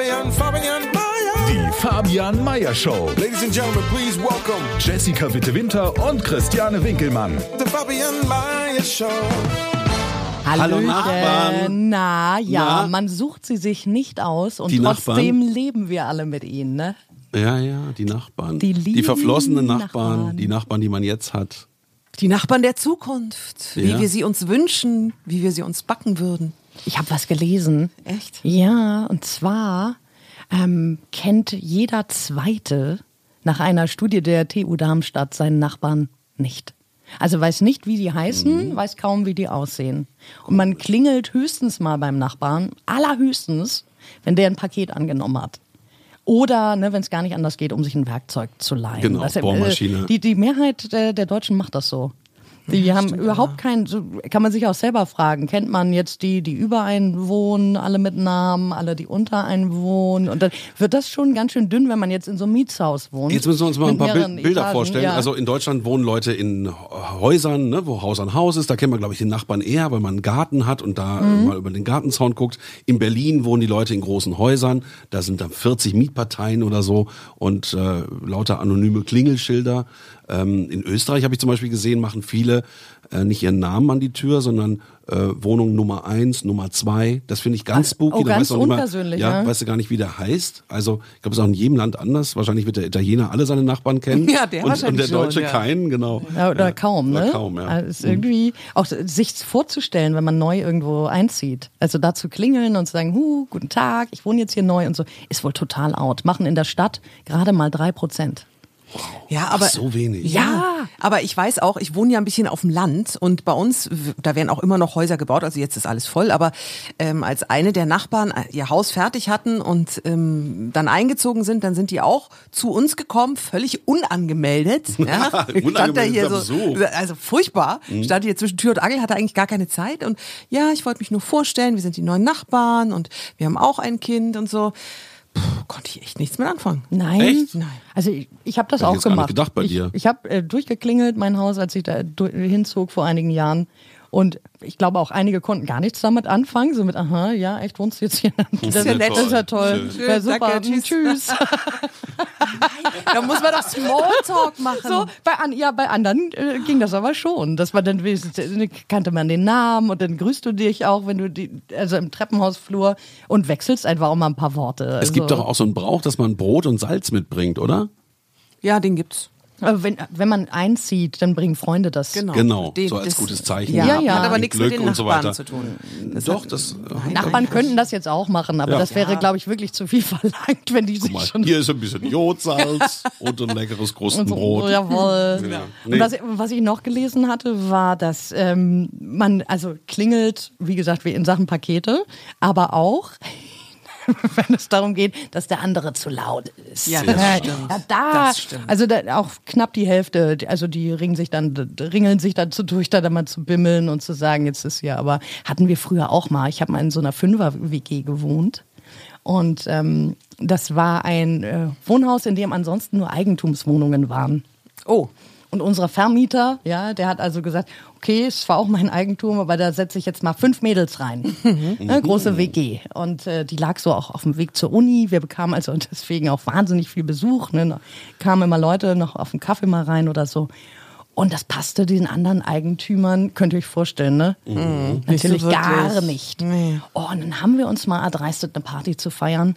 Fabian, Fabian, Meyer. Die Fabian Meyer Show. Ladies and gentlemen, please welcome Jessica Witte-Winter und Christiane Winkelmann. the Fabian Meyer Show. Hallo. Nachbarn. Na ja, Na? man sucht sie sich nicht aus und Die trotzdem Nachbarn? leben wir alle mit ihnen. Ne? Ja, ja, die Nachbarn. Die lieben verflossenen Nachbarn, Nachbarn. die Nachbarn, die man jetzt hat. Die Nachbarn der Zukunft, wie Ja. wir sie uns wünschen, wie wir sie uns backen würden. Ich habe was gelesen. Echt? Ja, und zwar ähm, kennt jeder Zweite nach einer Studie der TU Darmstadt seinen Nachbarn nicht. Also weiß nicht, wie die heißen, weiß kaum, wie die aussehen. Und man klingelt höchstens mal beim Nachbarn, allerhöchstens, wenn der ein Paket angenommen hat. Oder ne, wenn es gar nicht anders geht, um sich ein Werkzeug zu leihen. Genau, äh, Bohrmaschine. die, die Mehrheit der, der Deutschen macht das so. Die haben überhaupt keinen, so kann man sich auch selber fragen, kennt man jetzt die, die über einen wohnen, alle mit Namen, alle, die unter einen wohnen? Und dann wird das schon ganz schön dünn, wenn man jetzt in so einem Mietshaus wohnt. Jetzt müssen wir uns mal ein paar Bild, Bilder Etagen, vorstellen. ja. Also in Deutschland wohnen Leute in Häusern, ne, wo Haus an Haus ist. Da kennt man, glaube ich, den Nachbarn eher, weil man einen Garten hat und da Mhm. mal über den Gartenzaun guckt. In Berlin wohnen die Leute in großen Häusern. Da sind dann 40 Mietparteien oder so und äh, lauter anonyme Klingelschilder. Ähm, in Österreich habe ich zum Beispiel gesehen, machen viele äh, nicht ihren Namen an die Tür, sondern äh, Wohnung Nummer eins, Nummer zwei. Das finde ich ganz spooky. oh, ganz unpersönlich, ja, ja. weißt du gar nicht, wie der heißt. Also ich glaube, es ist auch in jedem Land anders. Wahrscheinlich wird der Italiener alle seine Nachbarn kennen. Ja, der und, und wahrscheinlich der Deutsche schon, ja. keinen, genau. Ja, oder kaum, Oder ne? kaum, ja. Also ist irgendwie auch sich vorzustellen, wenn man neu irgendwo einzieht. Also da zu klingeln und zu sagen, hu, guten Tag, ich wohne jetzt hier neu und so, ist wohl total out. Machen in der Stadt gerade mal drei Prozent. Ja, aber Ach, so wenig. Ja, aber ich weiß auch, ich wohne ja ein bisschen auf dem Land und bei uns, da werden auch immer noch Häuser gebaut, also jetzt ist alles voll, aber ähm, als eine der Nachbarn äh, ihr Haus fertig hatten und ähm, dann eingezogen sind, dann sind die auch zu uns gekommen, völlig unangemeldet. Ja, stand da hier so, also furchtbar, Mhm. stand hier zwischen Tür und Angel, hatte eigentlich gar keine Zeit und ja, ich wollte mich nur vorstellen, wir sind die neuen Nachbarn und wir haben auch ein Kind und so. Puh, konnte ich echt nichts mit anfangen. Nein. Echt? Nein. Also ich, ich habe das Hätte ich auch gar nicht gemacht. gedacht bei ich dir. ich habe äh, durchgeklingelt mein Haus, als ich da hinzog vor einigen Jahren. Und ich glaube auch einige konnten gar nichts damit anfangen. So mit, aha, ja, echt wohnst du jetzt hier? Das, ist ja nett. Das ist ja toll. Schön. Ja, super. Danke, Hm, tschüss. tschüss. Da muss man doch Smalltalk machen. So, bei, an, ja, bei anderen äh, ging das aber schon. Dass man dann äh, kannte man den Namen und dann grüßt du dich auch, wenn du die, also im Treppenhausflur und wechselst einfach auch mal ein paar Worte. Es Also, gibt doch auch so einen Brauch, dass man Brot und Salz mitbringt, oder? Ja, den gibt's. Aber wenn, wenn man einzieht, dann bringen Freunde das. Genau. Genau, Den- so als das- gutes Zeichen. Ja, ja. Hat aber Mit nichts mit Glück den und so Nachbarn weiter. zu tun. Doch, das. äh, Nachbarn könnten das jetzt auch machen, aber Ja. das wäre, glaube ich, wirklich zu viel verlangt, wenn die sich mal, schon hier ist ein bisschen Jodsalz und ein leckeres und so, Krustenbrot. jawohl. Ja. Und Nee. was, was ich noch gelesen hatte, war, dass ähm, man also klingelt, wie gesagt, wie in Sachen Pakete, aber auch wenn es darum geht, dass der andere zu laut ist. Ja, das Ja, stimmt. Ja, da, Das stimmt. also da, auch knapp die Hälfte, also die ringen sich dann, ringeln sich dann zu durch, da dann mal zu bimmeln und zu sagen, jetzt ist hier, aber hatten wir früher auch mal. Ich habe mal in so einer Fünfer-WG gewohnt. Und ähm, das war ein äh, Wohnhaus, in dem ansonsten nur Eigentumswohnungen waren. Oh, Und unser Vermieter, ja, der hat also gesagt, okay, es war auch mein Eigentum, aber da setze ich jetzt mal fünf Mädels rein. ne, große WG. Und äh, die lag so auch auf dem Weg zur Uni. Wir bekamen also deswegen auch wahnsinnig viel Besuch. Ne? Kamen immer Leute noch auf den Kaffee mal rein oder so. Und das passte den anderen Eigentümern, könnt ihr euch vorstellen, ne? Natürlich Nicht so gar nicht. Nee. Oh, und dann haben wir uns mal erdreistet, eine Party zu feiern.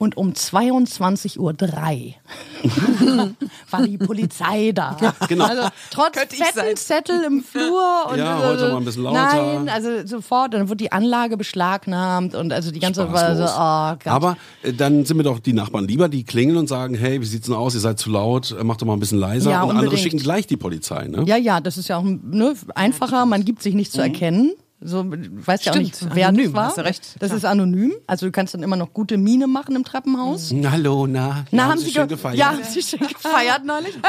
Und um 22.03 Uhr war die Polizei da. genau. Also trotz fetten. Zettel im Flur. Und Ja, äh, heute mal ein bisschen lauter. Nein, also sofort. Dann wurde die Anlage beschlagnahmt und also die ganze war so, oh Gott. Aber äh, dann sind mir doch die Nachbarn lieber, die klingeln und sagen, hey, wie sieht's denn aus? Ihr seid zu laut, äh, macht doch mal ein bisschen leiser. Ja, und andere unbedingt. schicken gleich die Polizei, ne? Ja, ja, das ist ja auch ne, einfacher, man gibt sich nicht zu erkennen. So, du weißt ja auch nicht, wer anonym, das war. hast du recht, Das klar. ist anonym. Also du kannst dann immer noch gute Miene machen im Treppenhaus. Na, Hallo, na, Na, ja, haben Sie schön ge- gefeiert? Ja, haben Sie schön gefeiert neulich?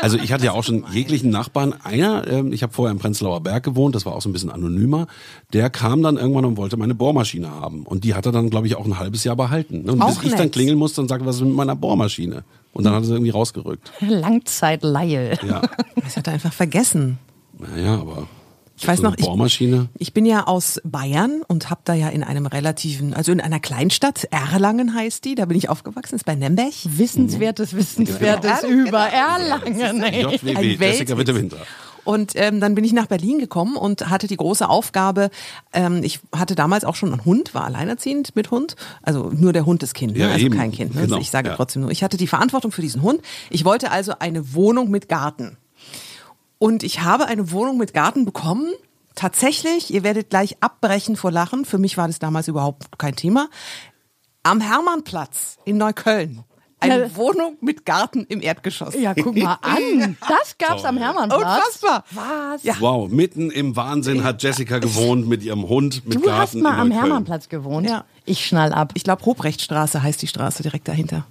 Also ich hatte ja auch schon jeglichen Nachbarn. Einer, ähm, ich habe vorher im Prenzlauer Berg gewohnt, das war auch so ein bisschen anonymer. Der kam dann irgendwann und wollte meine Bohrmaschine haben. Und die hat er dann, glaube ich, auch ein halbes Jahr behalten. ne? Und Auch bis ich dann nett. klingeln musste und sagte, was ist mit meiner Bohrmaschine? Und dann hat er sie irgendwie rausgerückt. Langzeitleihe. Ja, Das hat er einfach vergessen. naja, aber Ich weiß so noch, ich- Bohrmaschine. Ich bin ja aus Bayern und habe da ja in einem relativen, also in einer Kleinstadt, Erlangen heißt die, da bin ich aufgewachsen, ist bei Nürnberg. Wissenswertes, Wissenswertes Genau. über Erlangen. ey. JWW, Ein Jessica Welthit. Witte Winter. Und ähm, dann bin ich nach Berlin gekommen und hatte die große Aufgabe, ähm, ich hatte damals auch schon einen Hund, war alleinerziehend mit Hund, also nur der Hund ist Kind, ne? Ja, also eben. kein Kind. Ne? Genau, Ich sage ja. trotzdem nur, ich hatte die Verantwortung für diesen Hund. Ich wollte also eine Wohnung mit Garten. Und ich habe eine Wohnung mit Garten bekommen. Tatsächlich, ihr werdet gleich abbrechen vor Lachen. Für mich war das damals überhaupt kein Thema. Am Hermannplatz in Neukölln. Eine Ja. Wohnung mit Garten im Erdgeschoss. Ja, guck mal an. Das gab's am Hermannplatz. Unfassbar. Was? Ja. Wow, mitten im Wahnsinn hat Jessica gewohnt mit ihrem Hund, mit Du Garten hast mal am. Hermannplatz gewohnt. Ja. Ich schnall ab. Ich glaube, Ruprechtstraße heißt die Straße direkt dahinter.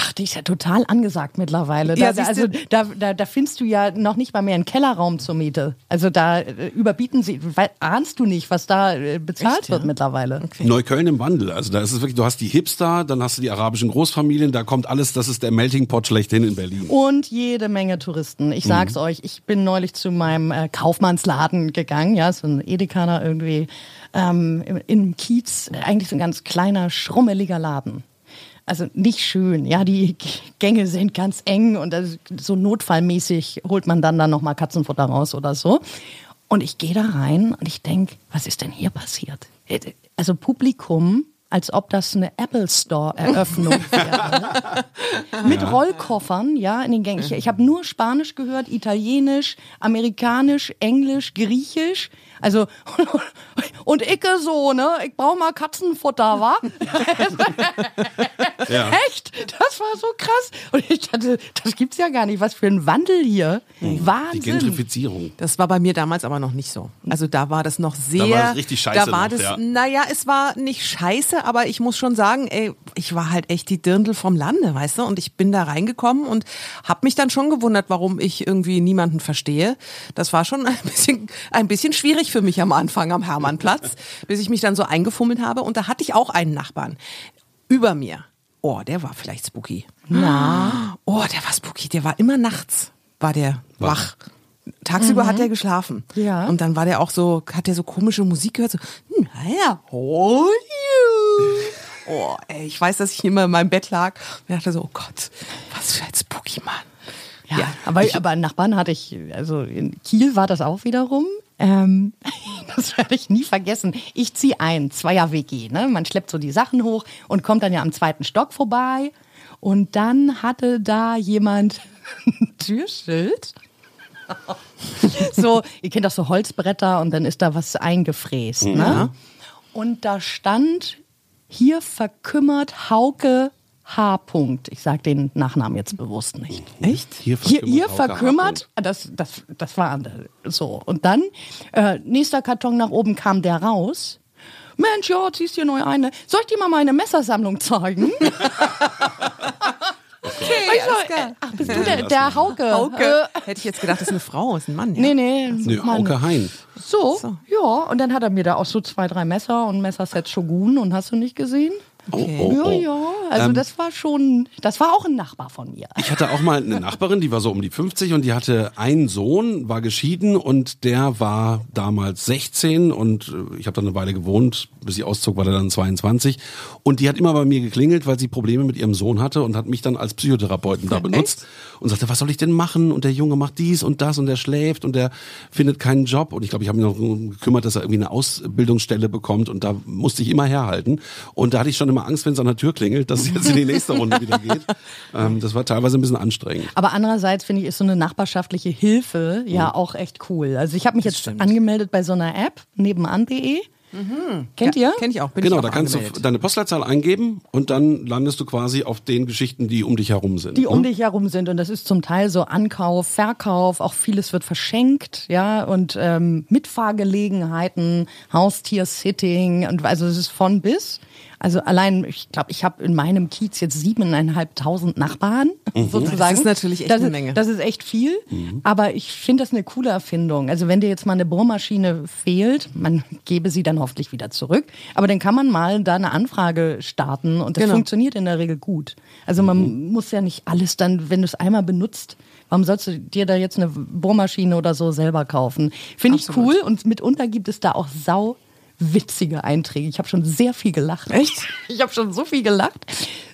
Ach, die ist ja total angesagt mittlerweile. Da, Ja, da, also da, da, da findest du ja noch nicht mal mehr einen Kellerraum zur Miete. Also da äh, überbieten sie, weil, ahnst du nicht, was da äh, bezahlt Echt, wird ja? mittlerweile. Neukölln im Wandel. Also da ist es wirklich, du hast die Hipster, dann hast du die arabischen Großfamilien, da kommt alles, das ist der Melting Pot schlechthin in Berlin. Und jede Menge Touristen. Ich sag's euch, ich bin neulich zu meinem äh, Kaufmannsladen gegangen, ja, so ein Edekaner irgendwie ähm, im, im Kiez, eigentlich so ein ganz kleiner, schrummeliger Laden. Also nicht schön, ja, die Gänge sind ganz eng und so notfallmäßig holt man dann dann nochmal Katzenfutter raus oder so. Und ich gehe da rein und ich denk, was ist denn hier passiert? Äh, Also Publikum, als ob das eine Apple Store Eröffnung wäre mit Rollkoffern, ja, in den Gängen. Ich, ich habe nur Spanisch gehört, Italienisch, Amerikanisch, Englisch, Griechisch. Also und Icke so, ne? Ich brauche mal Katzenfutter, wa? Ja. Echt? Das war so krass. Und ich dachte, das gibt's ja gar nicht. Was für ein Wandel hier. Die Wahnsinn. Gentrifizierung. Das war bei mir damals aber noch nicht so. Also da war das noch sehr. war das richtig scheiße Da war noch, das, ja. naja, es war nicht scheiße, aber ich muss schon sagen, ey, ich war halt echt die Dirndl vom Lande, weißt du? Und ich bin da reingekommen und habe mich dann schon gewundert, warum ich irgendwie niemanden verstehe. Das war schon ein bisschen, ein bisschen schwierig für mich am Anfang am Hermannplatz, bis ich mich dann so eingefummelt habe. Und da hatte ich auch einen Nachbarn über mir. Oh, der war vielleicht spooky. Na. Oh, der war spooky. Der war immer nachts, war der wach. Tagsüber hat er geschlafen. Ja. Und dann war der auch so, hat der so komische Musik gehört, so, naja, oh, you. Oh, ey, ich weiß, dass ich immer in meinem Bett lag und dachte so, oh Gott, was für ein spooky Mann. Ja, aber, aber Nachbarn hatte ich, also in Kiel war das auch wiederum. Ähm, das werde ich nie vergessen. Ich ziehe ein, Zweier-WG. Ne? Man schleppt so die Sachen hoch und kommt dann ja am zweiten Stock vorbei. Und dann hatte da jemand ein Türschild. so, ihr kennt doch so Holzbretter und dann ist da was eingefräst. Ne? Und da stand, hier verkümmert Hauke H. -Punkt. Ich sage den Nachnamen jetzt bewusst nicht. Echt? Hier Hier, hier Hauke H. verkümmert, das, das, das war so. Und dann, äh, nächster Karton nach oben kam der raus. Mensch, ja, ziehst hier neu eine. Soll ich dir mal meine Messersammlung zeigen? Okay, Ich so, äh, ach, bist du der, der Hauke? Hauke. Äh, Hätte ich jetzt gedacht, das ist eine Frau, ist ein Mann. Ja. nee, nee. Nö, Mann. Auke Hein. So, ja. Und dann hat er mir da auch so zwei, drei Messer und Messerset Shogun und hast du nicht gesehen? Okay. Oh, oh, Ja, oh. ja, also das war schon, das war auch ein Nachbar von mir. Ich hatte auch mal eine Nachbarin, die war so um die 50 und die hatte einen Sohn, war geschieden und der war damals 16 und äh, ich habe da eine Weile gewohnt, bis sie auszog, war der dann 22 und die hat immer bei mir geklingelt, weil sie Probleme mit ihrem Sohn hatte und hat mich dann als Psychotherapeuten da benutzt und sagte, was soll ich denn machen und der Junge macht dies und das und der schläft und der findet keinen Job und ich glaube, ich habe mich noch gekümmert, dass er irgendwie eine Ausbildungsstelle bekommt und da musste ich immer herhalten und da hatte ich schon immer Angst, wenn es an der Tür klingelt, dass es jetzt in die nächste Runde wieder geht. Ähm, das war teilweise ein bisschen anstrengend. Aber andererseits finde ich, ist so eine nachbarschaftliche Hilfe ja auch echt cool. Also ich habe mich jetzt stimmt. angemeldet bei so einer App, nebenan.de. Kennt ihr? Kenn ich auch. Bin Genau, ich auch da kannst du deine Postleitzahl eingeben und dann landest du quasi auf den Geschichten, die um dich herum sind. die um ne? dich herum sind. Und das ist zum Teil so Ankauf, Verkauf, auch vieles wird verschenkt, ja, und ähm, Mitfahrgelegenheiten, Haustier-Sitting und also es ist von bis. Also allein, ich glaube, ich habe in meinem Kiez jetzt siebeneinhalbtausend Nachbarn sozusagen. Das ist natürlich echt das eine ist, Menge. Das ist echt viel, aber ich finde das eine coole Erfindung. Also wenn dir jetzt mal eine Bohrmaschine fehlt, man gebe sie dann hoffentlich wieder zurück, aber dann kann man mal da eine Anfrage starten und das Genau. funktioniert in der Regel gut. Also man muss ja nicht alles dann, wenn du es einmal benutzt, warum sollst du dir da jetzt eine Bohrmaschine oder so selber kaufen? Finde ich cool und mitunter gibt es da auch sau witzige Einträge. Ich habe schon sehr viel gelacht. Echt? Ich habe schon so viel gelacht.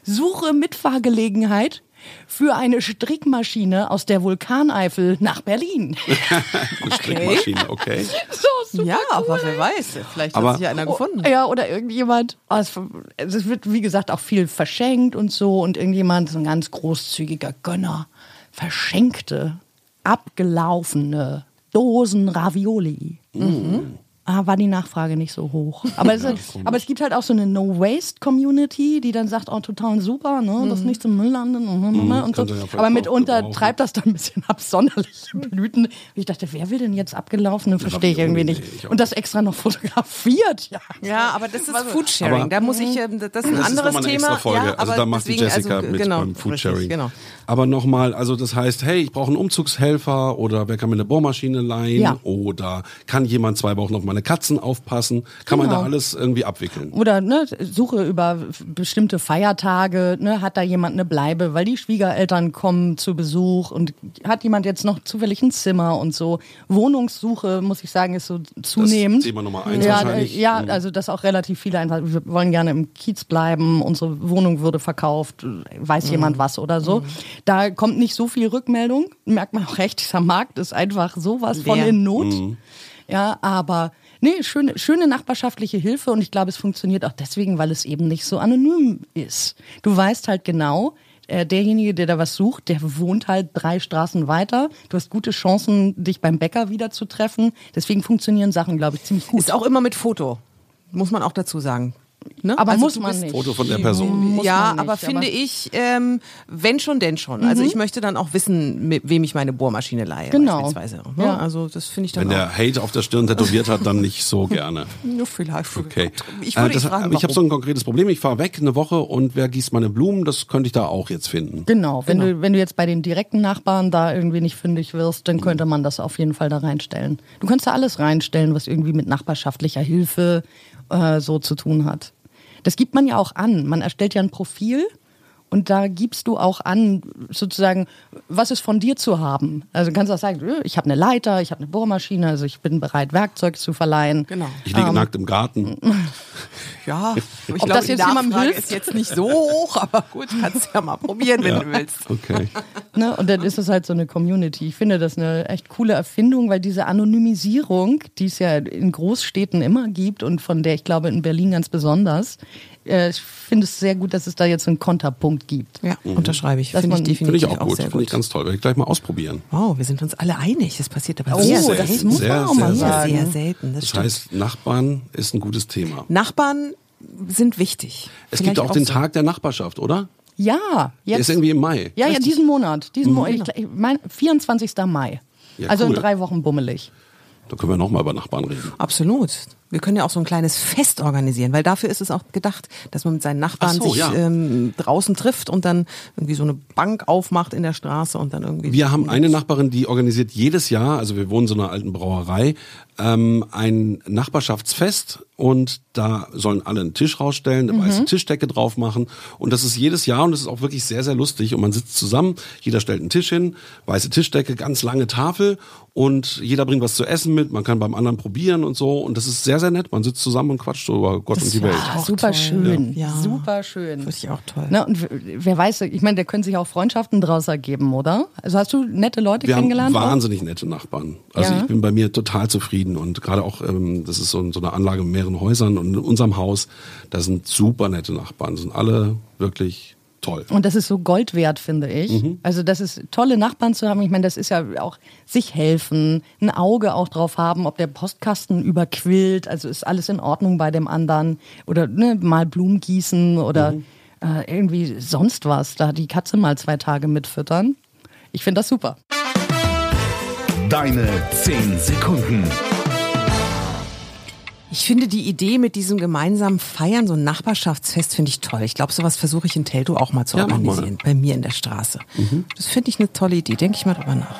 Suche Mitfahrgelegenheit für eine Strickmaschine aus der Vulkaneifel nach Berlin. Eine Strickmaschine, okay. so super Ja, cool. aber wer weiß. Vielleicht Aber- hat sich ja einer gefunden. Ja, oder irgendjemand. Oh, es, es wird, wie gesagt, auch viel verschenkt und so. Und irgendjemand, so ein ganz großzügiger Gönner, verschenkte, abgelaufene Dosen Ravioli. Mhm. Ah, war die Nachfrage nicht so hoch. Aber, es, aber es gibt halt auch so eine No-Waste-Community, die dann sagt, oh, total super, ne? das nicht zum Müll landen und, und so. ja Aber mitunter gebrauchen. treibt das dann ein bisschen absonderliche Blüten. Ich dachte, wer will denn jetzt abgelaufene? Verstehe ich irgendwie nicht. ich Und das extra noch fotografiert, ja. Ja, aber das ist Foodsharing. Aber- Da muss ich, ähm, das ist ein Das ist anderes nochmal eine Thema. extra Folge. Ja, also aber da macht die deswegen, Jessica also, mit genau, beim Foodsharing. richtig, Genau. Aber nochmal, also das heißt, hey, ich brauche einen Umzugshelfer oder wer kann mir eine Bohrmaschine leihen Ja. oder kann jemand zwei Wochen auf meine Katzen aufpassen? Kann man Genau. da alles irgendwie abwickeln? Oder ne, Suche über bestimmte Feiertage, ne, hat da jemand eine Bleibe, weil die Schwiegereltern kommen zu Besuch und hat jemand jetzt noch zufällig ein Zimmer und so. Wohnungssuche, muss ich sagen, ist so zunehmend. Thema Nummer eins ja, wahrscheinlich. äh, ja, Mhm. also dass auch relativ viele einfach, wir wollen gerne im Kiez bleiben, unsere Wohnung würde verkauft, weiß jemand was oder so. Da kommt nicht so viel Rückmeldung, merkt man auch recht, dieser Markt ist einfach sowas von Leer. in Not. Ja, aber nee, schöne, schöne nachbarschaftliche Hilfe und ich glaube, es funktioniert auch deswegen, weil es eben nicht so anonym ist. Du weißt halt genau, äh, derjenige, der da was sucht, der wohnt halt drei Straßen weiter. Du hast gute Chancen, dich beim Bäcker wieder zu treffen. Deswegen funktionieren Sachen, glaube ich, ziemlich gut. Ist auch immer mit Foto. Muss man auch dazu sagen. Ne? aber Also muss man nicht. Foto von der Person. Muss ja, nicht, aber finde aber- ich, ähm, wenn schon, denn schon. Also ich möchte dann auch wissen, mit wem ich meine Bohrmaschine leihe. Genau. Beispielsweise. Ne? Ja. Also das finde ich dann Wenn der auch. Hate auf der Stirn tätowiert hat, dann nicht so gerne. Ja, vielleicht. Okay. Ich Äh, das, fragen, ich habe so ein konkretes Problem. Ich fahre weg eine Woche und wer gießt meine Blumen? Das könnte ich da auch jetzt finden. Genau, wenn du wenn du jetzt bei den direkten Nachbarn da irgendwie nicht fündig wirst, dann könnte man das auf jeden Fall da reinstellen. Du kannst da alles reinstellen, was irgendwie mit nachbarschaftlicher Hilfe äh, so zu tun hat. Das gibt man ja auch an. Man erstellt ja ein Profil und da gibst du auch an, sozusagen, was ist von dir zu haben. Also du kannst auch sagen, äh, ich habe eine Leiter, ich habe eine Bohrmaschine, also ich bin bereit, Werkzeug zu verleihen. Genau. Ich liege nackt im Garten. Ja, ich Ob glaube, das jetzt jemandem hilft? ist jetzt nicht so hoch, aber gut, kannst ja mal probieren, wenn du willst. Okay. Ne? Und dann ist es halt so eine Community. Ich finde das eine echt coole Erfindung, weil diese Anonymisierung, die es ja in Großstädten immer gibt und von der ich glaube in Berlin ganz besonders, äh, ich finde es sehr gut, dass es da jetzt einen Konterpunkt gibt. Ja, unterschreibe ich. Finde ich definitiv Finde ich auch gut. sehr Finde ich gut. ganz toll. Werde ich gleich mal ausprobieren. Wow, wir sind uns alle einig. Das passiert aber Oh, sehr das selten. muss Sehr, man auch mal sehr, sehr, sagen. sehr selten. Das, Das heißt, Nachbarn ist ein gutes Thema. Nachbarn sind wichtig. Es Vielleicht gibt auch den so. Tag der Nachbarschaft, oder? Ja, Der jetzt. ist irgendwie im Mai. ja, ja, diesen Monat. Diesen Mhm. Mo ich, ich mein, 24. Mai. Ja, also cool. in drei Wochen bummelig. Da können wir nochmal über Nachbarn reden. Absolut. Wir können ja auch so ein kleines Fest organisieren, weil dafür ist es auch gedacht, dass man mit seinen Nachbarn Ach so, sich ja. ähm, draußen trifft und dann irgendwie so eine Bank aufmacht in der Straße und dann irgendwie. Wir haben eine Nachbarin, die organisiert jedes Jahr, also wir wohnen in so einer alten Brauerei, ähm, ein Nachbarschaftsfest und da sollen alle einen Tisch rausstellen, eine weiße Tischdecke drauf machen. Und das ist jedes Jahr und das ist auch wirklich sehr, sehr lustig. Und man sitzt zusammen, jeder stellt einen Tisch hin, weiße Tischdecke, ganz lange Tafel und jeder bringt was zu essen mit, man kann beim anderen probieren und so. Und das ist sehr, sehr nett, man sitzt zusammen und quatscht so über Gott und die Welt. auch super toll. schön. Ja. Super schön. Finde ich auch toll. Na, und wer weiß, ich meine, da können sich auch Freundschaften draus ergeben, oder? Also hast du nette Leute Wir haben kennengelernt? auch? wahnsinnig nette Nachbarn. Also Ja. ich bin bei mir total zufrieden und gerade auch, ähm, das ist so, so eine Anlage mit mehreren Häusern und in unserem Haus, da sind super nette Nachbarn, sind alle wirklich toll. Und das ist so Gold wert, finde ich. Also das ist tolle Nachbarn zu haben. Ich meine, das ist ja auch sich helfen, ein Auge auch drauf haben, ob der Postkasten überquillt, also ist alles in Ordnung bei dem anderen oder ne, mal Blumen gießen oder äh, irgendwie sonst was. Da die Katze mal zwei Tage mitfüttern. Ich finde das super. Deine 10 Sekunden. Ich finde die Idee mit diesem gemeinsamen Feiern, so ein Nachbarschaftsfest, finde ich toll. Ich glaube, sowas versuche ich in Teltow auch mal zu Ja, organisieren, bei mir in der Straße. Das finde ich eine tolle Idee. Denke ich mal drüber nach.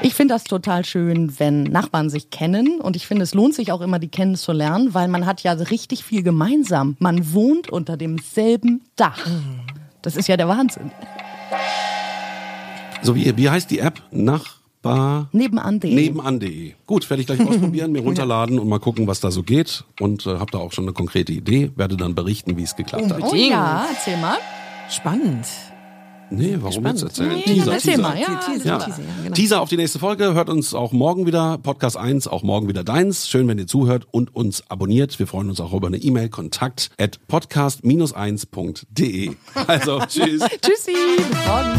Ich finde das total schön, wenn Nachbarn sich kennen und ich finde, es lohnt sich auch immer, die kennenzulernen, weil man hat ja richtig viel gemeinsam. Man wohnt unter demselben Dach. Das ist ja der Wahnsinn. So wie, wie heißt die App? Nachbar Nebenan.de. nebenan.de. Gut, werde ich gleich ausprobieren, mir runterladen und mal gucken, was da so geht und äh, habe da auch schon eine konkrete Idee, werde dann berichten, wie es geklappt hat. Oh ja, erzähl mal. Spannend. Nee, warum jetzt erzählen? Nee, Teaser, erzähl Teaser. mal, ja. Teaser, Ja. Teaser, ja, genau. Teaser auf die nächste Folge. Hört uns auch morgen wieder. Podcast 1, auch morgen wieder deins. Schön, wenn ihr zuhört und uns abonniert. Wir freuen uns auch über eine E-Mail. Kontakt at podcast-1.de. Also, tschüss. Tschüssi, bis morgen.